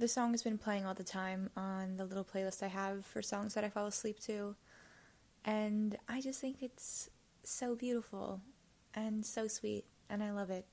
the song has been playing all the time on the little playlist I have for songs that I fall asleep to. And I just think it's so beautiful and so sweet, and I love it.